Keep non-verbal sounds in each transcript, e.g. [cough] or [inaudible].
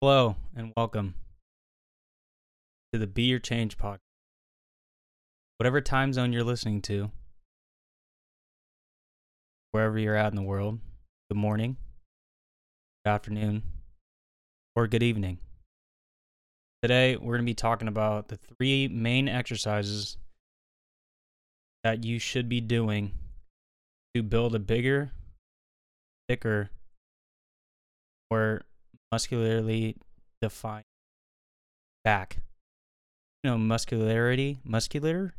Hello and welcome to the Be Your Change podcast. Whatever time zone you're listening to, wherever you're at in the world, good morning, good afternoon, or good evening. Today, we're going to be talking about the three main exercises that you should be doing to build a bigger, thicker, or muscularly defined back. You know, muscularity, muscular,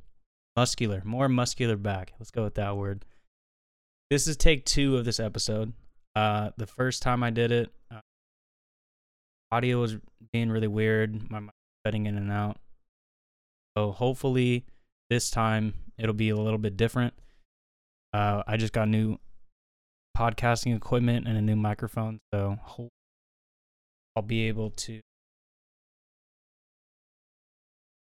muscular, more muscular back. Let's go with that word. This is take two of this episode. Uh, the first time I did it, uh, audio was being really weird. My mic cutting in and out. So hopefully this time it'll be a little bit different. Uh, I just got new podcasting equipment and a new microphone, so I'll be able to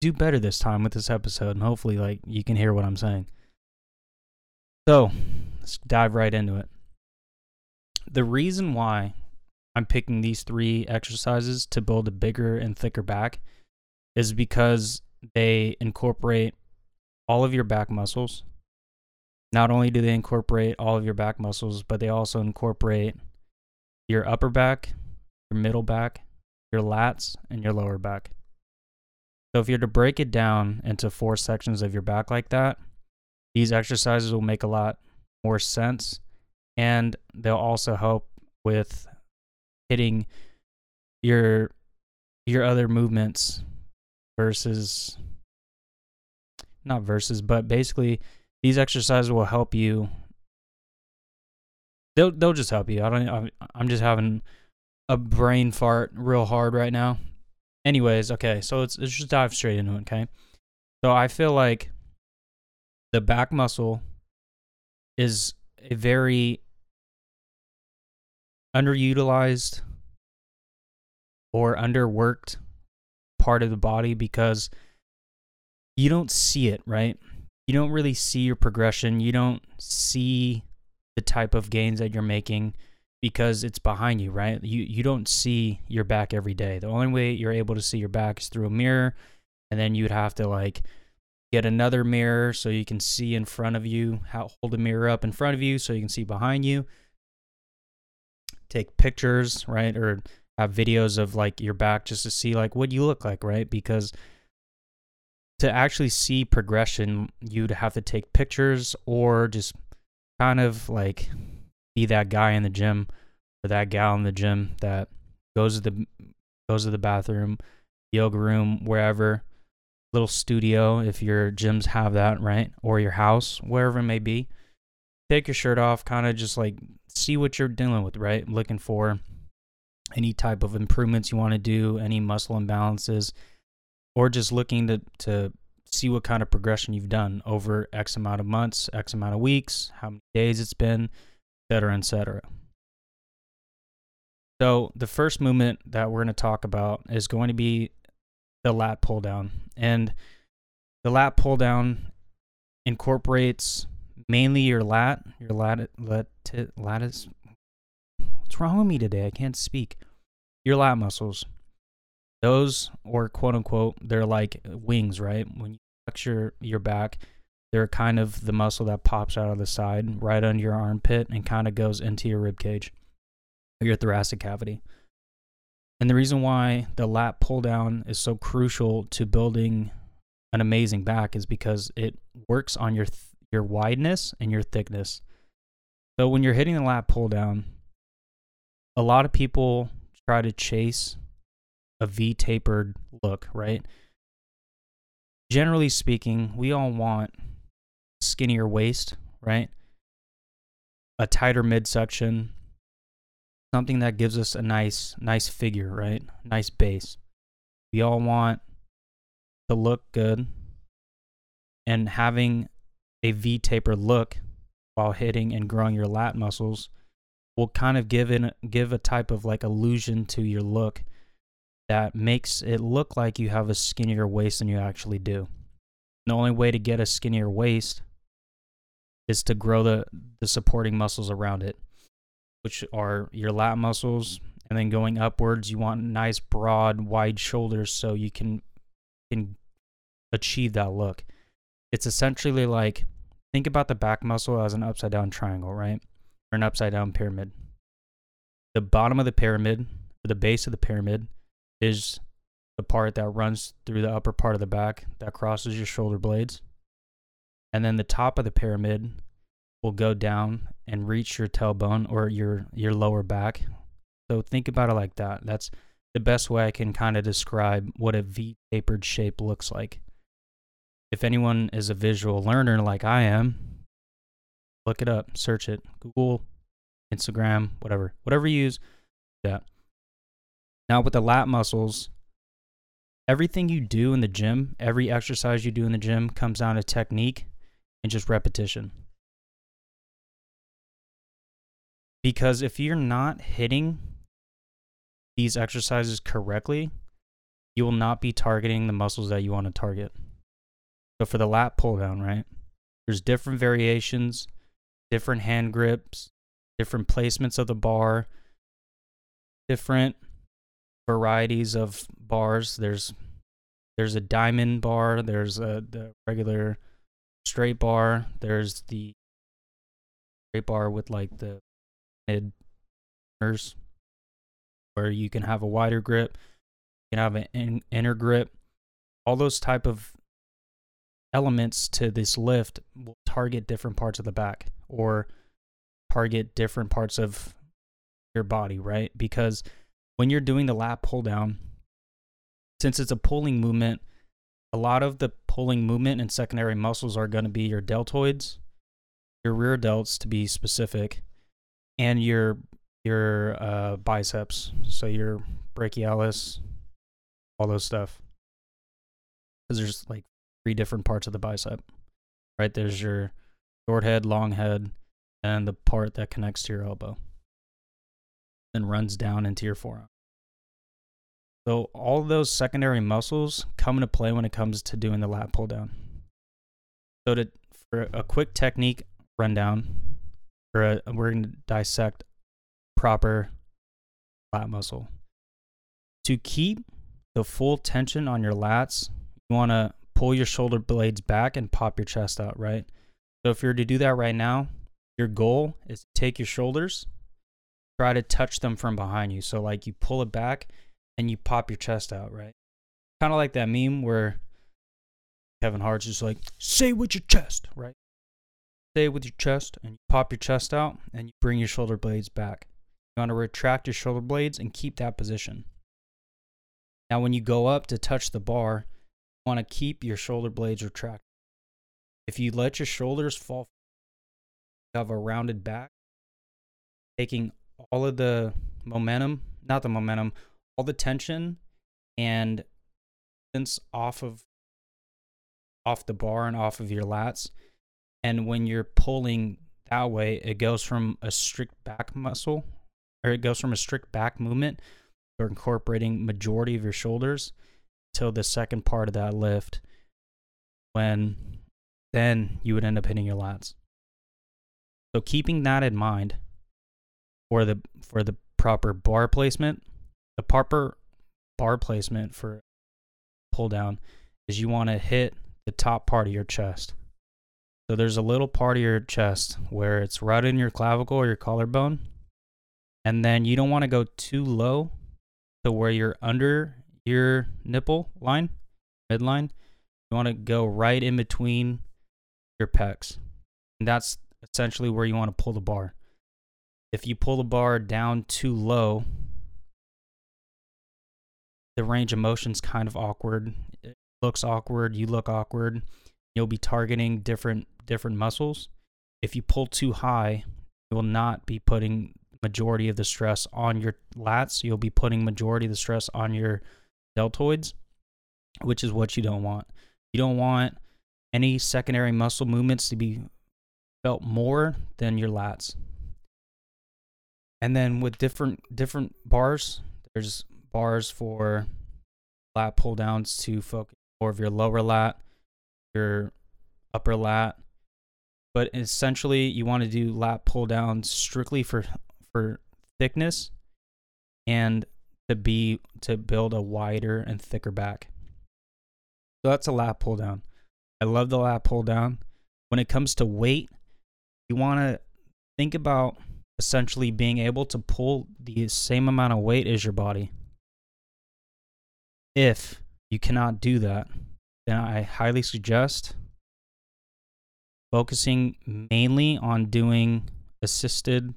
do better this time with this episode, and hopefully, like you can hear what I'm saying. So let's dive right into it. The reason why I'm picking these three exercises to build a bigger and thicker back is because they incorporate all of your back muscles. Not only do they incorporate all of your back muscles, but they also incorporate your upper back, your middle back, your lats, and your lower back. So if you're to break it down into four sections of your back like that, these exercises will make a lot more sense and they'll also help with hitting your your other movements versus not versus but basically these exercises will help you they'll they'll just help you i don't i'm, just having a brain fart real hard right now anyways okay so let's, let's just dive straight into it okay so i feel like the back muscle is a very underutilized or underworked part of the body because you don't see it, right? You don't really see your progression. You don't see the type of gains that you're making because it's behind you, right? You you don't see your back every day. The only way you're able to see your back is through a mirror, and then you'd have to like get another mirror so you can see in front of you. How hold a mirror up in front of you so you can see behind you. Take pictures, right, or have videos of like your back just to see like what you look like, right? Because to actually see progression, you'd have to take pictures or just kind of like be that guy in the gym or that gal in the gym that goes to the goes to the bathroom, yoga room, wherever, little studio if your gyms have that, right? Or your house, wherever it may be. Take your shirt off, kind of just like see what you're dealing with, right? Looking for any type of improvements you want to do, any muscle imbalances, or just looking to to see what kind of progression you've done over X amount of months, X amount of weeks, how many days it's been, cetera, et cetera. So the first movement that we're going to talk about is going to be the lat pull down. And the lat pull down incorporates mainly your lat, your lat, lat, lattice. What's wrong with me today? I can't speak. Your lat muscles. Those, or quote unquote, they're like wings, right? When you flex your, your back, they're kind of the muscle that pops out of the side right under your armpit and kind of goes into your rib cage or your thoracic cavity. And the reason why the lat pull down is so crucial to building an amazing back is because it works on your th- your wideness and your thickness. So when you're hitting the lat pull down, a lot of people try to chase a V tapered look, right? Generally speaking, we all want skinnier waist, right? A tighter midsection, something that gives us a nice nice figure, right? Nice base. We all want to look good and having a V taper look while hitting and growing your lat muscles will kind of give in give a type of like illusion to your look that makes it look like you have a skinnier waist than you actually do. The only way to get a skinnier waist is to grow the the supporting muscles around it, which are your lat muscles And then going upwards, you want nice, broad, wide shoulders so you can can achieve that look. It's essentially like think about the back muscle as an upside down triangle, right? Or an upside down pyramid. The bottom of the pyramid, the base of the pyramid, is the part that runs through the upper part of the back that crosses your shoulder blades. And then the top of the pyramid will go down and reach your tailbone or your your lower back. So think about it like that. That's the best way I can kind of describe what a V tapered shape looks like. If anyone is a visual learner like I am, look it up, search it, Google, Instagram, whatever, whatever you use. Yeah. Now with the lat muscles, everything you do in the gym, every exercise you do in the gym comes down to technique and just repetition. Because if you're not hitting these exercises correctly, you will not be targeting the muscles that you want to target. So for the lat pull down, right? There's different variations, different hand grips, different placements of the bar, different varieties of bars. There's there's a diamond bar, there's a the regular straight bar, there's the straight bar with like the mid where you can have a wider grip, you can have an in, inner grip. All those type of elements to this lift will target different parts of the back or target different parts of your body, right? Because when you're doing the lat pull down, since it's a pulling movement, a lot of the pulling movement and secondary muscles are going to be your deltoids, your rear delts to be specific, and your your uh, biceps, so your brachialis, all those stuff. Because there's like three different parts of the bicep, right? There's your short head, long head, and the part that connects to your elbow, then runs down into your forearm. So all those secondary muscles come into play when it comes to doing the lat pull down. So to for a quick technique rundown, or a, we're going to dissect proper lat muscle. To keep the full tension on your lats, you want to pull your shoulder blades back and pop your chest out, right? So if you're to do that right now, your goal is to take your shoulders, try to touch them from behind you. So like you pull it back and you pop your chest out, right? Kind of like that meme where Kevin Hart's just like, say with your chest, right? Say with your chest and you pop your chest out and you bring your shoulder blades back. You want to retract your shoulder blades and keep that position. Now, when you go up to touch the bar, you want to keep your shoulder blades retracted. If you let your shoulders fall, you have a rounded back, taking all of the momentum, not the momentum, all the tension and sense off of off the bar and off of your lats. And when you're pulling that way, it goes from a strict back muscle or it goes from a strict back movement or incorporating majority of your shoulders till the second part of that lift when then you would end up hitting your lats. So keeping that in mind for the for the proper bar placement, the proper bar placement for pull down is you want to hit the top part of your chest. So there's a little part of your chest where it's right in your clavicle or your collarbone and then you don't want to go too low to where you're under your nipple line, midline. You want to go right in between your pecs. And that's essentially where you want to pull the bar. If you pull the bar down too low, the range of motion's kind of awkward. It looks awkward, you look awkward. You'll be targeting different different muscles. If you pull too high, you will not be putting majority of the stress on your lats. You'll be putting majority of the stress on your deltoids, which is what you don't want. You don't want any secondary muscle movements to be felt more than your lats. And then with different different bars, there's bars for lat pull downs to focus more of your lower lat, your upper lat. But essentially, you want to do lat pull downs strictly for for thickness and to be to build a wider and thicker back. So that's a lat pull down. I love the lat pull down. When it comes to weight, you want to think about essentially being able to pull the same amount of weight as your body. If you cannot do that, then I highly suggest focusing mainly on doing assisted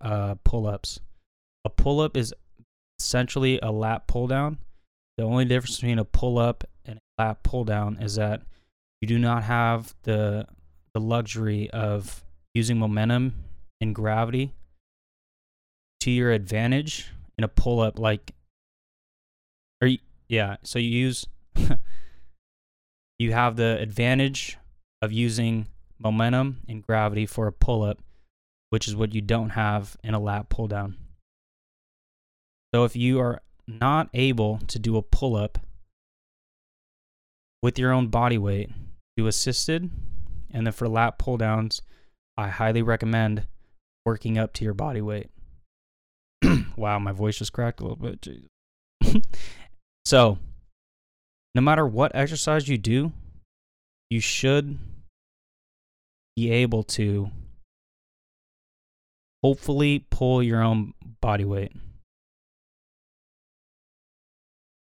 uh, pull ups. A pull up is essentially a lat pull down. The only difference between a pull up and a lat pull down is that you do not have the the luxury of using momentum and gravity to your advantage in a pull up like or yeah so you use [laughs] you have the advantage of using momentum and gravity for a pull up which is what you don't have in a lat pull down so if you are not able to do a pull up with your own body weight do assisted and then for lat pull downs i highly recommend working up to your body weight. [clears throat] wow, my voice just cracked a little bit. Jesus. [laughs] so, no matter what exercise you do, you should be able to hopefully pull your own body weight.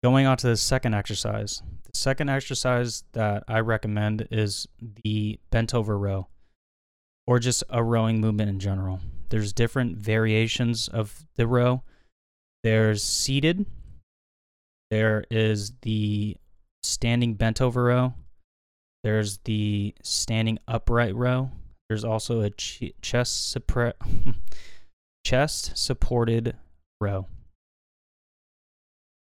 Going on to the second exercise. The second exercise that I recommend is the bent over row or just a rowing movement in general. There's different variations of the row. There's seated. There is the standing bent over row. There's the standing upright row. There's also a ch- chest suppre- [laughs] chest supported row.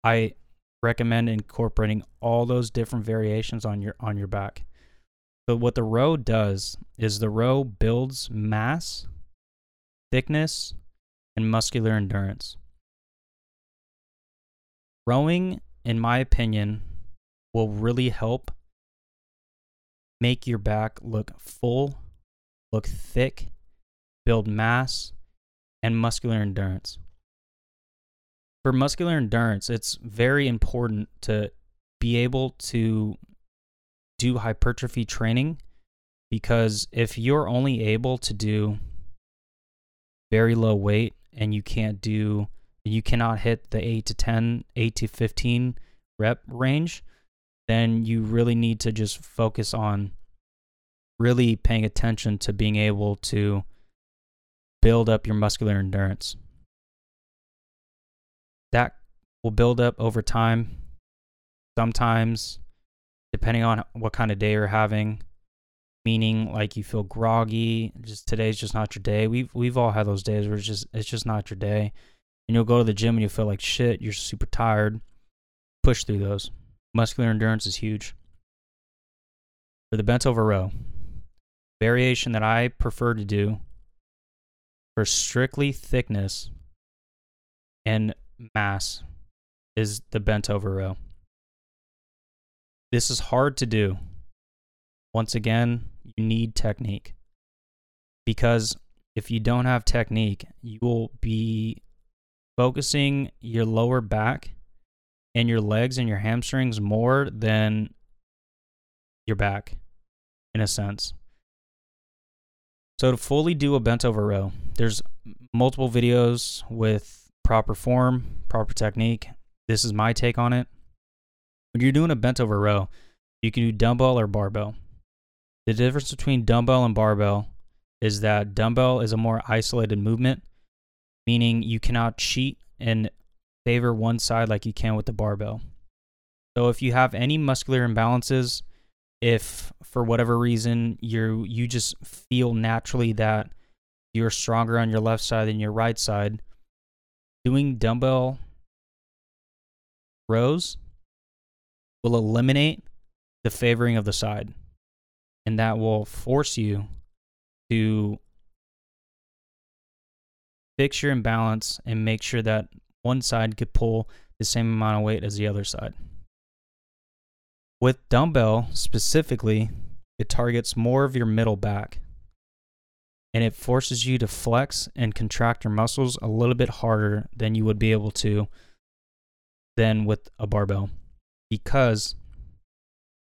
I recommend incorporating all those different variations on your on your back. But what the row does is the row builds mass, thickness, and muscular endurance. Rowing, in my opinion, will really help make your back look full, look thick, build mass, and muscular endurance. For muscular endurance, it's very important to be able to do hypertrophy training because if you're only able to do very low weight and you can't do you cannot hit the 8 to 10 8 to 15 rep range then you really need to just focus on really paying attention to being able to build up your muscular endurance. That will build up over time. Sometimes depending on what kind of day you're having meaning like you feel groggy just today's just not your day. We've we've all had those days where it's just it's just not your day and you'll go to the gym and you feel like shit you're super tired push through those muscular endurance is huge for the bent over row variation that i prefer to do for strictly thickness and mass is the bent over row this is hard to do. Once again, you need technique. Because if you don't have technique, you will be focusing your lower back and your legs and your hamstrings more than your back, in a sense. So, to fully do a bent over row, there's multiple videos with proper form, proper technique. This is my take on it. When you're doing a bent over row, you can do dumbbell or barbell. The difference between dumbbell and barbell is that dumbbell is a more isolated movement, meaning you cannot cheat and favor one side like you can with the barbell. So if you have any muscular imbalances, if for whatever reason you you just feel naturally that you're stronger on your left side than your right side, doing dumbbell rows will eliminate the favoring of the side. And that will force you to fix your imbalance and make sure that one side could pull the same amount of weight as the other side. With dumbbell specifically, it targets more of your middle back. and it forces you to flex and contract your muscles a little bit harder than you would be able to than with a barbell because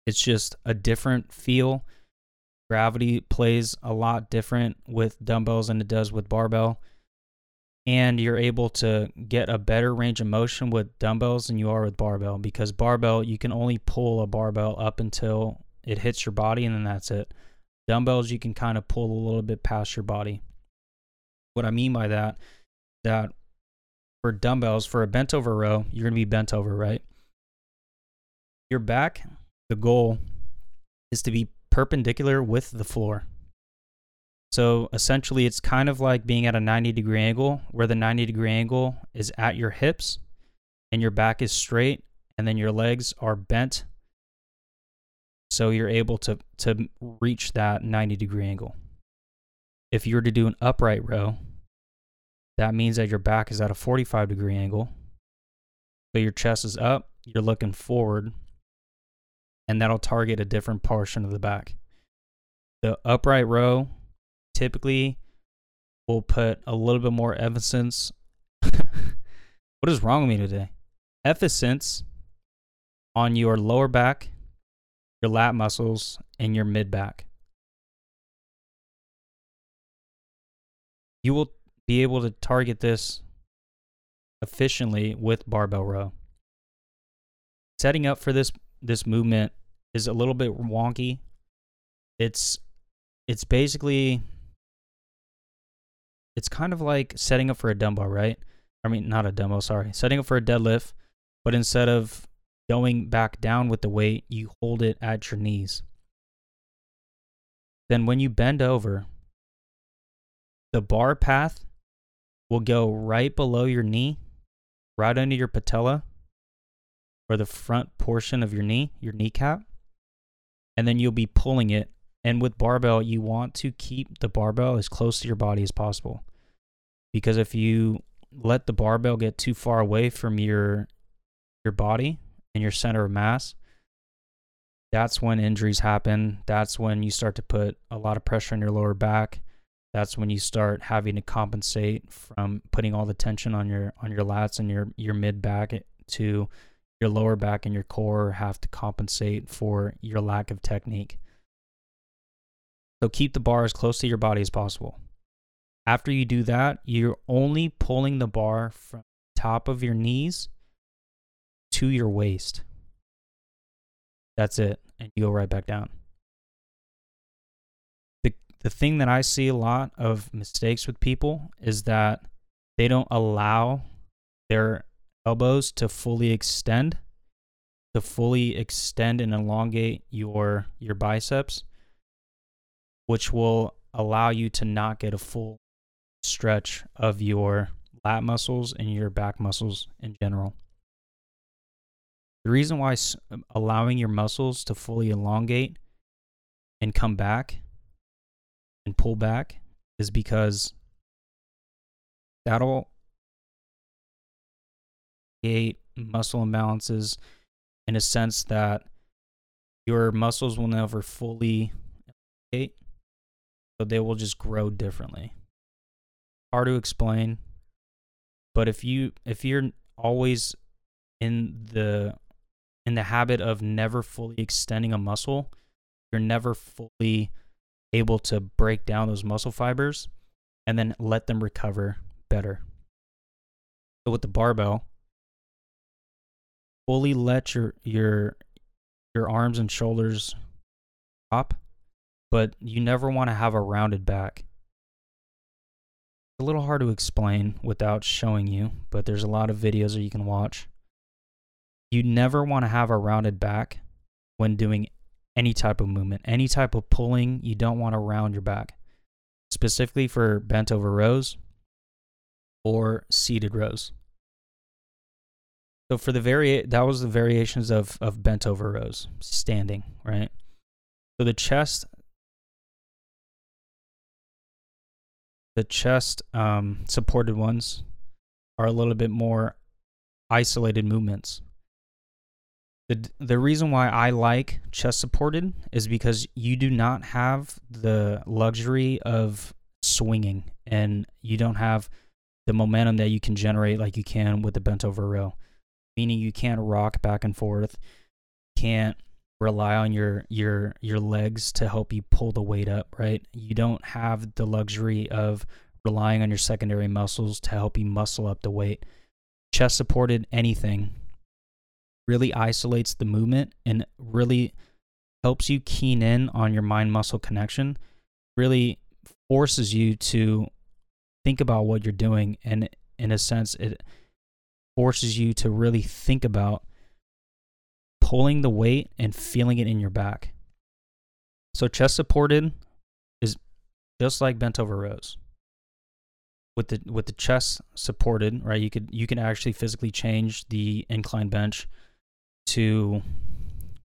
it's just a different feel. Gravity plays a lot different with dumbbells than it does with barbell. And you're able to get a better range of motion with dumbbells than you are with barbell because barbell, you can only pull a barbell up until it hits your body and then that's it. Dumbbells, you can kind of pull a little bit past your body. What I mean by that, that for dumbbells, for a bent over row, you're going to be bent over, right? Your back, the goal is to be perpendicular with the floor. So essentially, it's kind of like being at a 90 degree angle, where the 90 degree angle is at your hips and your back is straight, and then your legs are bent. So you're able to, to reach that 90 degree angle. If you were to do an upright row, that means that your back is at a 45 degree angle. So your chest is up, you're looking forward, and that'll target a different portion of the back. The upright row typically will put a little bit more emphasis. [laughs] what is wrong with me today? Emphasis on your lower back, your lat muscles, and your mid back. You will be able to target this efficiently with barbell row. Setting up for this this movement is a little bit wonky. It's it's basically it's kind of like setting up for a dumbbell, right? I mean, not a dumbbell, sorry. Setting up for a deadlift, but instead of going back down with the weight, you hold it at your knees. Then when you bend over, the bar path will go right below your knee, right under your patella, or the front portion of your knee, your kneecap and then you'll be pulling it. And with barbell, you want to keep the barbell as close to your body as possible. Because if you let the barbell get too far away from your your body and your center of mass, that's when injuries happen. That's when you start to put a lot of pressure on your lower back. That's when you start having to compensate from putting all the tension on your on your lats and your your mid back to your lower back and your core have to compensate for your lack of technique. So keep the bar as close to your body as possible. After you do that, you're only pulling the bar from top of your knees to your waist. That's it. And you go right back down. The the thing that I see a lot of mistakes with people is that they don't allow their elbows to fully extend, to fully extend and elongate your your biceps, which will allow you to not get a full stretch of your lat muscles and your back muscles in general. The reason why um, allowing your muscles to fully elongate and come back and pull back is because that'll create muscle imbalances in a sense that your muscles will never fully elongate, so they will just grow differently. Hard to explain, but if you if you're always in the in the habit of never fully extending a muscle, you're never fully able to break down those muscle fibers and then let them recover better. So with the barbell, fully let your your your arms and shoulders drop, but you never want to have a rounded back. It's a little hard to explain without showing you, but there's a lot of videos that you can watch. You never want to have a rounded back when doing any type of movement, any type of pulling, you don't want to round your back. Specifically for bent over rows or seated rows. So for the vari that was the variations of of bent over rows, standing, right? So the chest the chest um, supported ones are a little bit more isolated movements. The the reason why I like chest supported is because you do not have the luxury of swinging and you don't have the momentum that you can generate like you can with the bent over row. Meaning you can't rock back and forth, can't rely on your your your legs to help you pull the weight up, right? You don't have the luxury of relying on your secondary muscles to help you muscle up the weight. Chest supported anything really isolates the movement and really helps you keen in on your mind muscle connection. Really forces you to think about what you're doing and in a sense it forces you to really think about pulling the weight and feeling it in your back. So chest supported is just like bent over rows. With the with the chest supported, right? You could you can actually physically change the incline bench to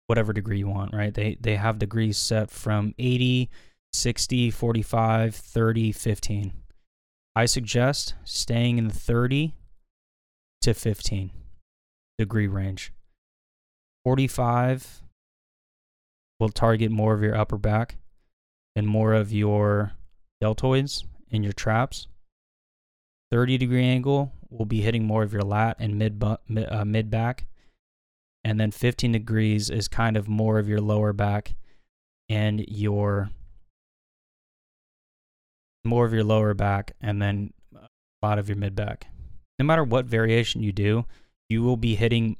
whatever degree you want, right? They they have degrees set from 80, 60, 45, 30, 15. I suggest staying in the 30 to 15 degree range. 45 will target more of your upper back and more of your deltoids and your traps. 30 degree angle will be hitting more of your lat and mid bu- uh, mid back. And then 15 degrees is kind of more of your lower back and your more of your lower back and then a lot of your mid back. No matter what variation you do, you will be hitting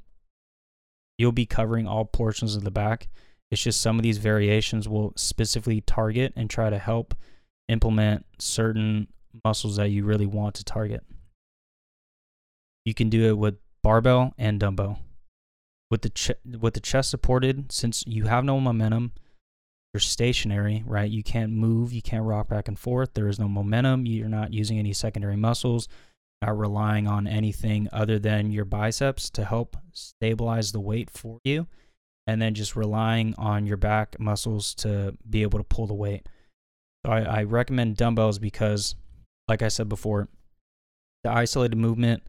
you'll be covering all portions of the back. It's just some of these variations will specifically target and try to help implement certain muscles that you really want to target. You can do it with barbell and dumbbell. With the ch- with the chest supported, since you have no momentum, you're stationary, right? You can't move, you can't rock back and forth. There is no momentum. You're not using any secondary muscles not relying on anything other than your biceps to help stabilize the weight for you, and then just relying on your back muscles to be able to pull the weight. So I, I recommend dumbbells because, like I said before, the isolated movement,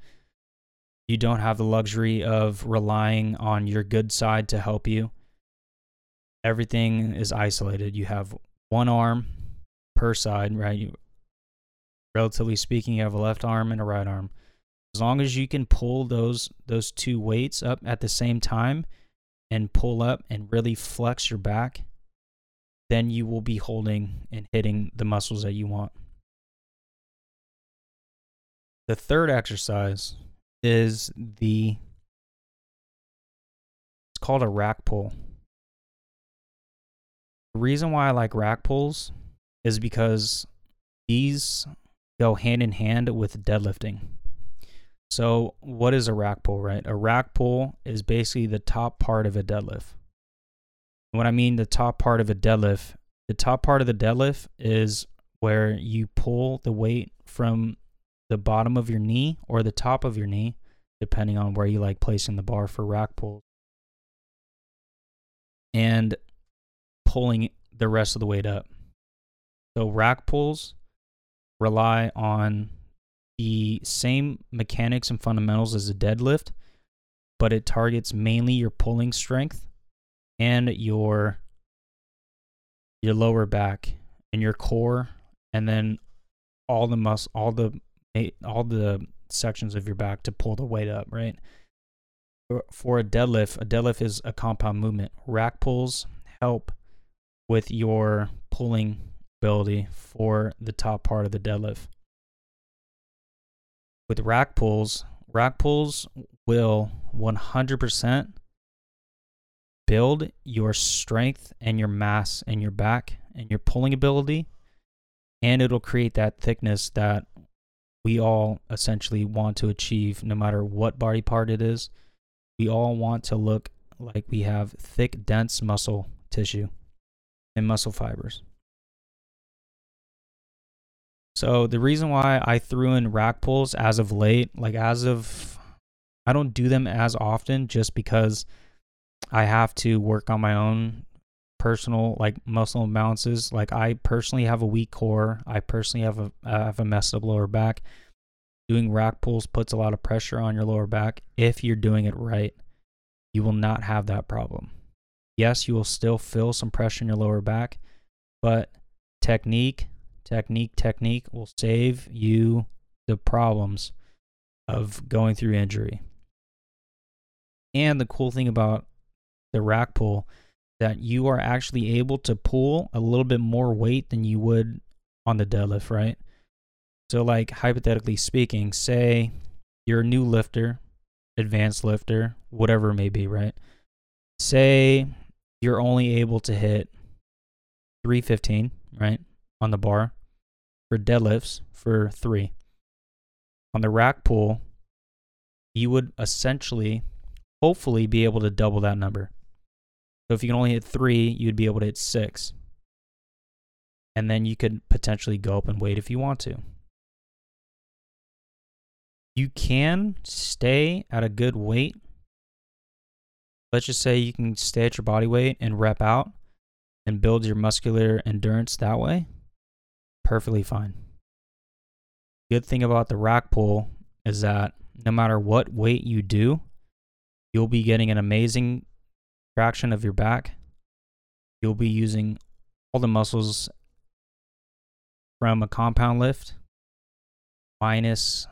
you don't have the luxury of relying on your good side to help you. Everything is isolated. You have one arm per side, right? You, relatively speaking, you have a left arm and a right arm. As long as you can pull those those two weights up at the same time and pull up and really flex your back, then you will be holding and hitting the muscles that you want. The third exercise is the it's called a rack pull. The reason why I like rack pulls is because these go hand in hand with deadlifting. So, what is a rack pull, right? A rack pull is basically the top part of a deadlift. When I mean the top part of a deadlift, the top part of the deadlift is where you pull the weight from the bottom of your knee or the top of your knee, depending on where you like placing the bar for rack pulls, and pulling the rest of the weight up. So, rack pulls rely on the same mechanics and fundamentals as a deadlift, but it targets mainly your pulling strength and your your lower back and your core and then all the mus all the all the sections of your back to pull the weight up, right? For a deadlift, a deadlift is a compound movement. Rack pulls help with your pulling for the top part of the deadlift. With rack pulls, rack pulls will 100% build your strength and your mass and your back and your pulling ability, and it'll create that thickness that we all essentially want to achieve no matter what body part it is. We all want to look like we have thick, dense muscle tissue and muscle fibers. So the reason why I threw in rack pulls as of late, like as of I don't do them as often just because I have to work on my own personal like muscle imbalances. Like I personally have a weak core. I personally have a have a messed up lower back. Doing rack pulls puts a lot of pressure on your lower back if you're doing it right. You will not have that problem. Yes, you will still feel some pressure in your lower back, but technique, technique, technique will save you the problems of going through injury. And the cool thing about the rack pull that you are actually able to pull a little bit more weight than you would on the deadlift, right? So like hypothetically speaking, say you're a new lifter, advanced lifter, whatever it may be, right? Say you're only able to hit 315, right? On the bar for deadlifts for 3. On the rack pull, you would essentially hopefully be able to double that number. So if you can only hit three, you'd be able to hit six. And then you could potentially go up and weight if you want to. You can stay at a good weight. Let's just say you can stay at your body weight and rep out and build your muscular endurance that way. Perfectly fine. Good thing about the rack pull is that no matter what weight you do, You'll be getting an amazing traction of your back. You'll be using all the muscles from a compound lift minus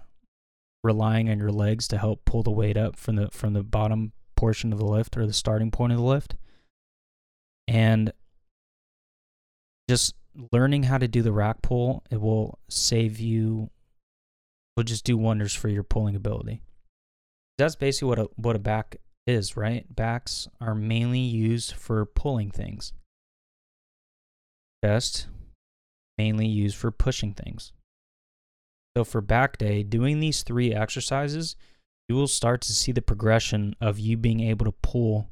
relying on your legs to help pull the weight up from the from the bottom portion of the lift or the starting point of the lift. And just learning how to do the rack pull, it will save you will just do wonders for your pulling ability that's basically what a what a back is, right? Backs are mainly used for pulling things. Chest mainly used for pushing things. So for back day, doing these three exercises, you will start to see the progression of you being able to pull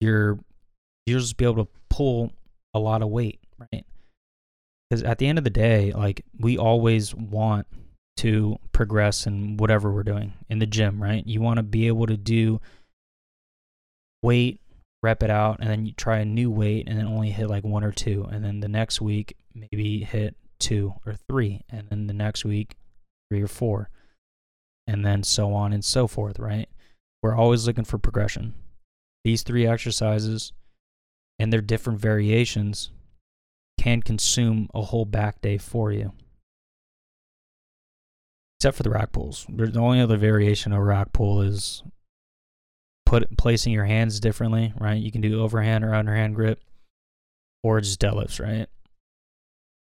your you'll just be able to pull a lot of weight, right? Because at the end of the day, like we always want to progress in whatever we're doing in the gym, right? You want to be able to do weight, rep it out, and then you try a new weight and then only hit like one or two. And then the next week, maybe hit two or three. And then the next week, three or four. And then so on and so forth, right? We're always looking for progression. These three exercises and their different variations can consume a whole back day for you except for the rack pulls. The only other variation of rack pull is put placing your hands differently, right? You can do overhand or underhand grip, or just deadlifts, right?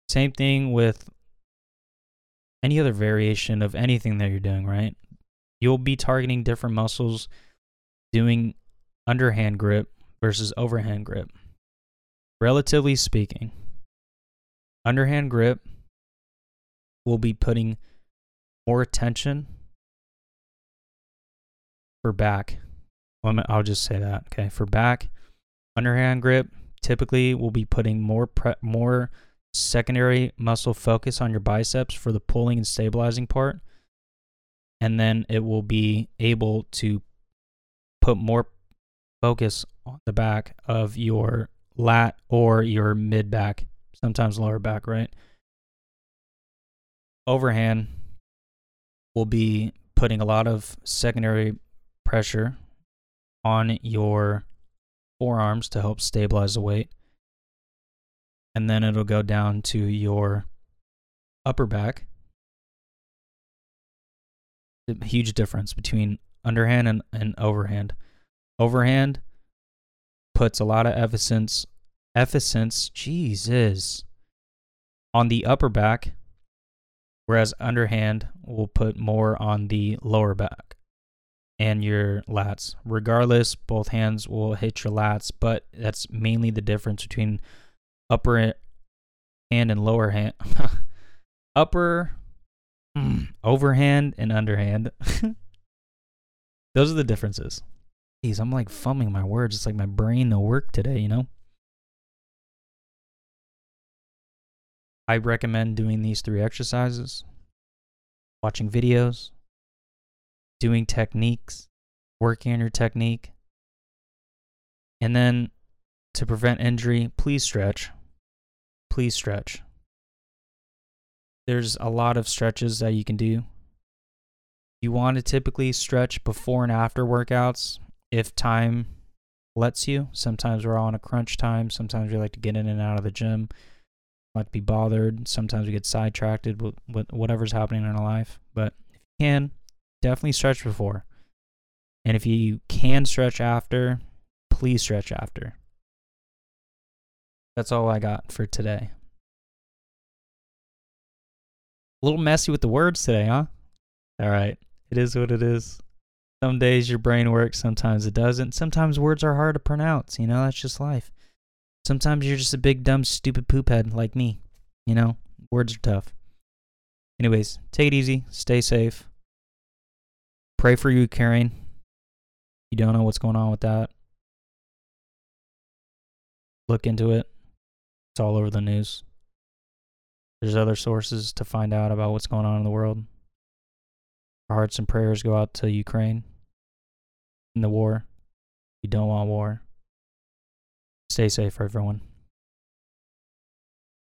Same thing with any other variation of anything that you're doing, right? You'll be targeting different muscles doing underhand grip versus overhand grip. Relatively speaking, underhand grip will be putting more attention for back. I'll just say that. Okay, for back, underhand grip typically will be putting more pre- more secondary muscle focus on your biceps for the pulling and stabilizing part, and then it will be able to put more focus on the back of your lat or your mid back, sometimes lower back, right? Overhand will be putting a lot of secondary pressure on your forearms to help stabilize the weight. And then it'll go down to your upper back. Huge difference between underhand and, and overhand. Overhand puts a lot of emphasis, emphasis, Jesus, on the upper back whereas underhand will put more on the lower back and your lats. Regardless, both hands will hit your lats, but that's mainly the difference between upper hand and lower hand. [laughs] upper, mm, overhand, and underhand. [laughs] Those are the differences. Jeez, I'm like fumbling my words. It's like my brain no work today, you know? I recommend doing these three exercises watching videos, doing techniques, working on your technique. And then to prevent injury, please stretch. Please stretch. There's a lot of stretches that you can do. You want to typically stretch before and after workouts if time lets you. Sometimes we're all on a crunch time. Sometimes we like to get in and out of the gym much be bothered. Sometimes we get sidetracked with, with whatever's happening in our life. But if you can, definitely stretch before. And if you can stretch after, please stretch after. That's all I got for today. A little messy with the words today, huh? All right. It is what it is. Some days your brain works, sometimes it doesn't. Sometimes words are hard to pronounce, you know, that's just life. Sometimes you're just a big, dumb, stupid poop head like me. You know, words are tough. Anyways, take it easy, stay safe. Pray for you, Ukraine. You don't know what's going on with that. Look into it. It's all over the news. There's other sources to find out about what's going on in the world. Our hearts and prayers go out to Ukraine in the war. You don't want war. Stay safe, everyone.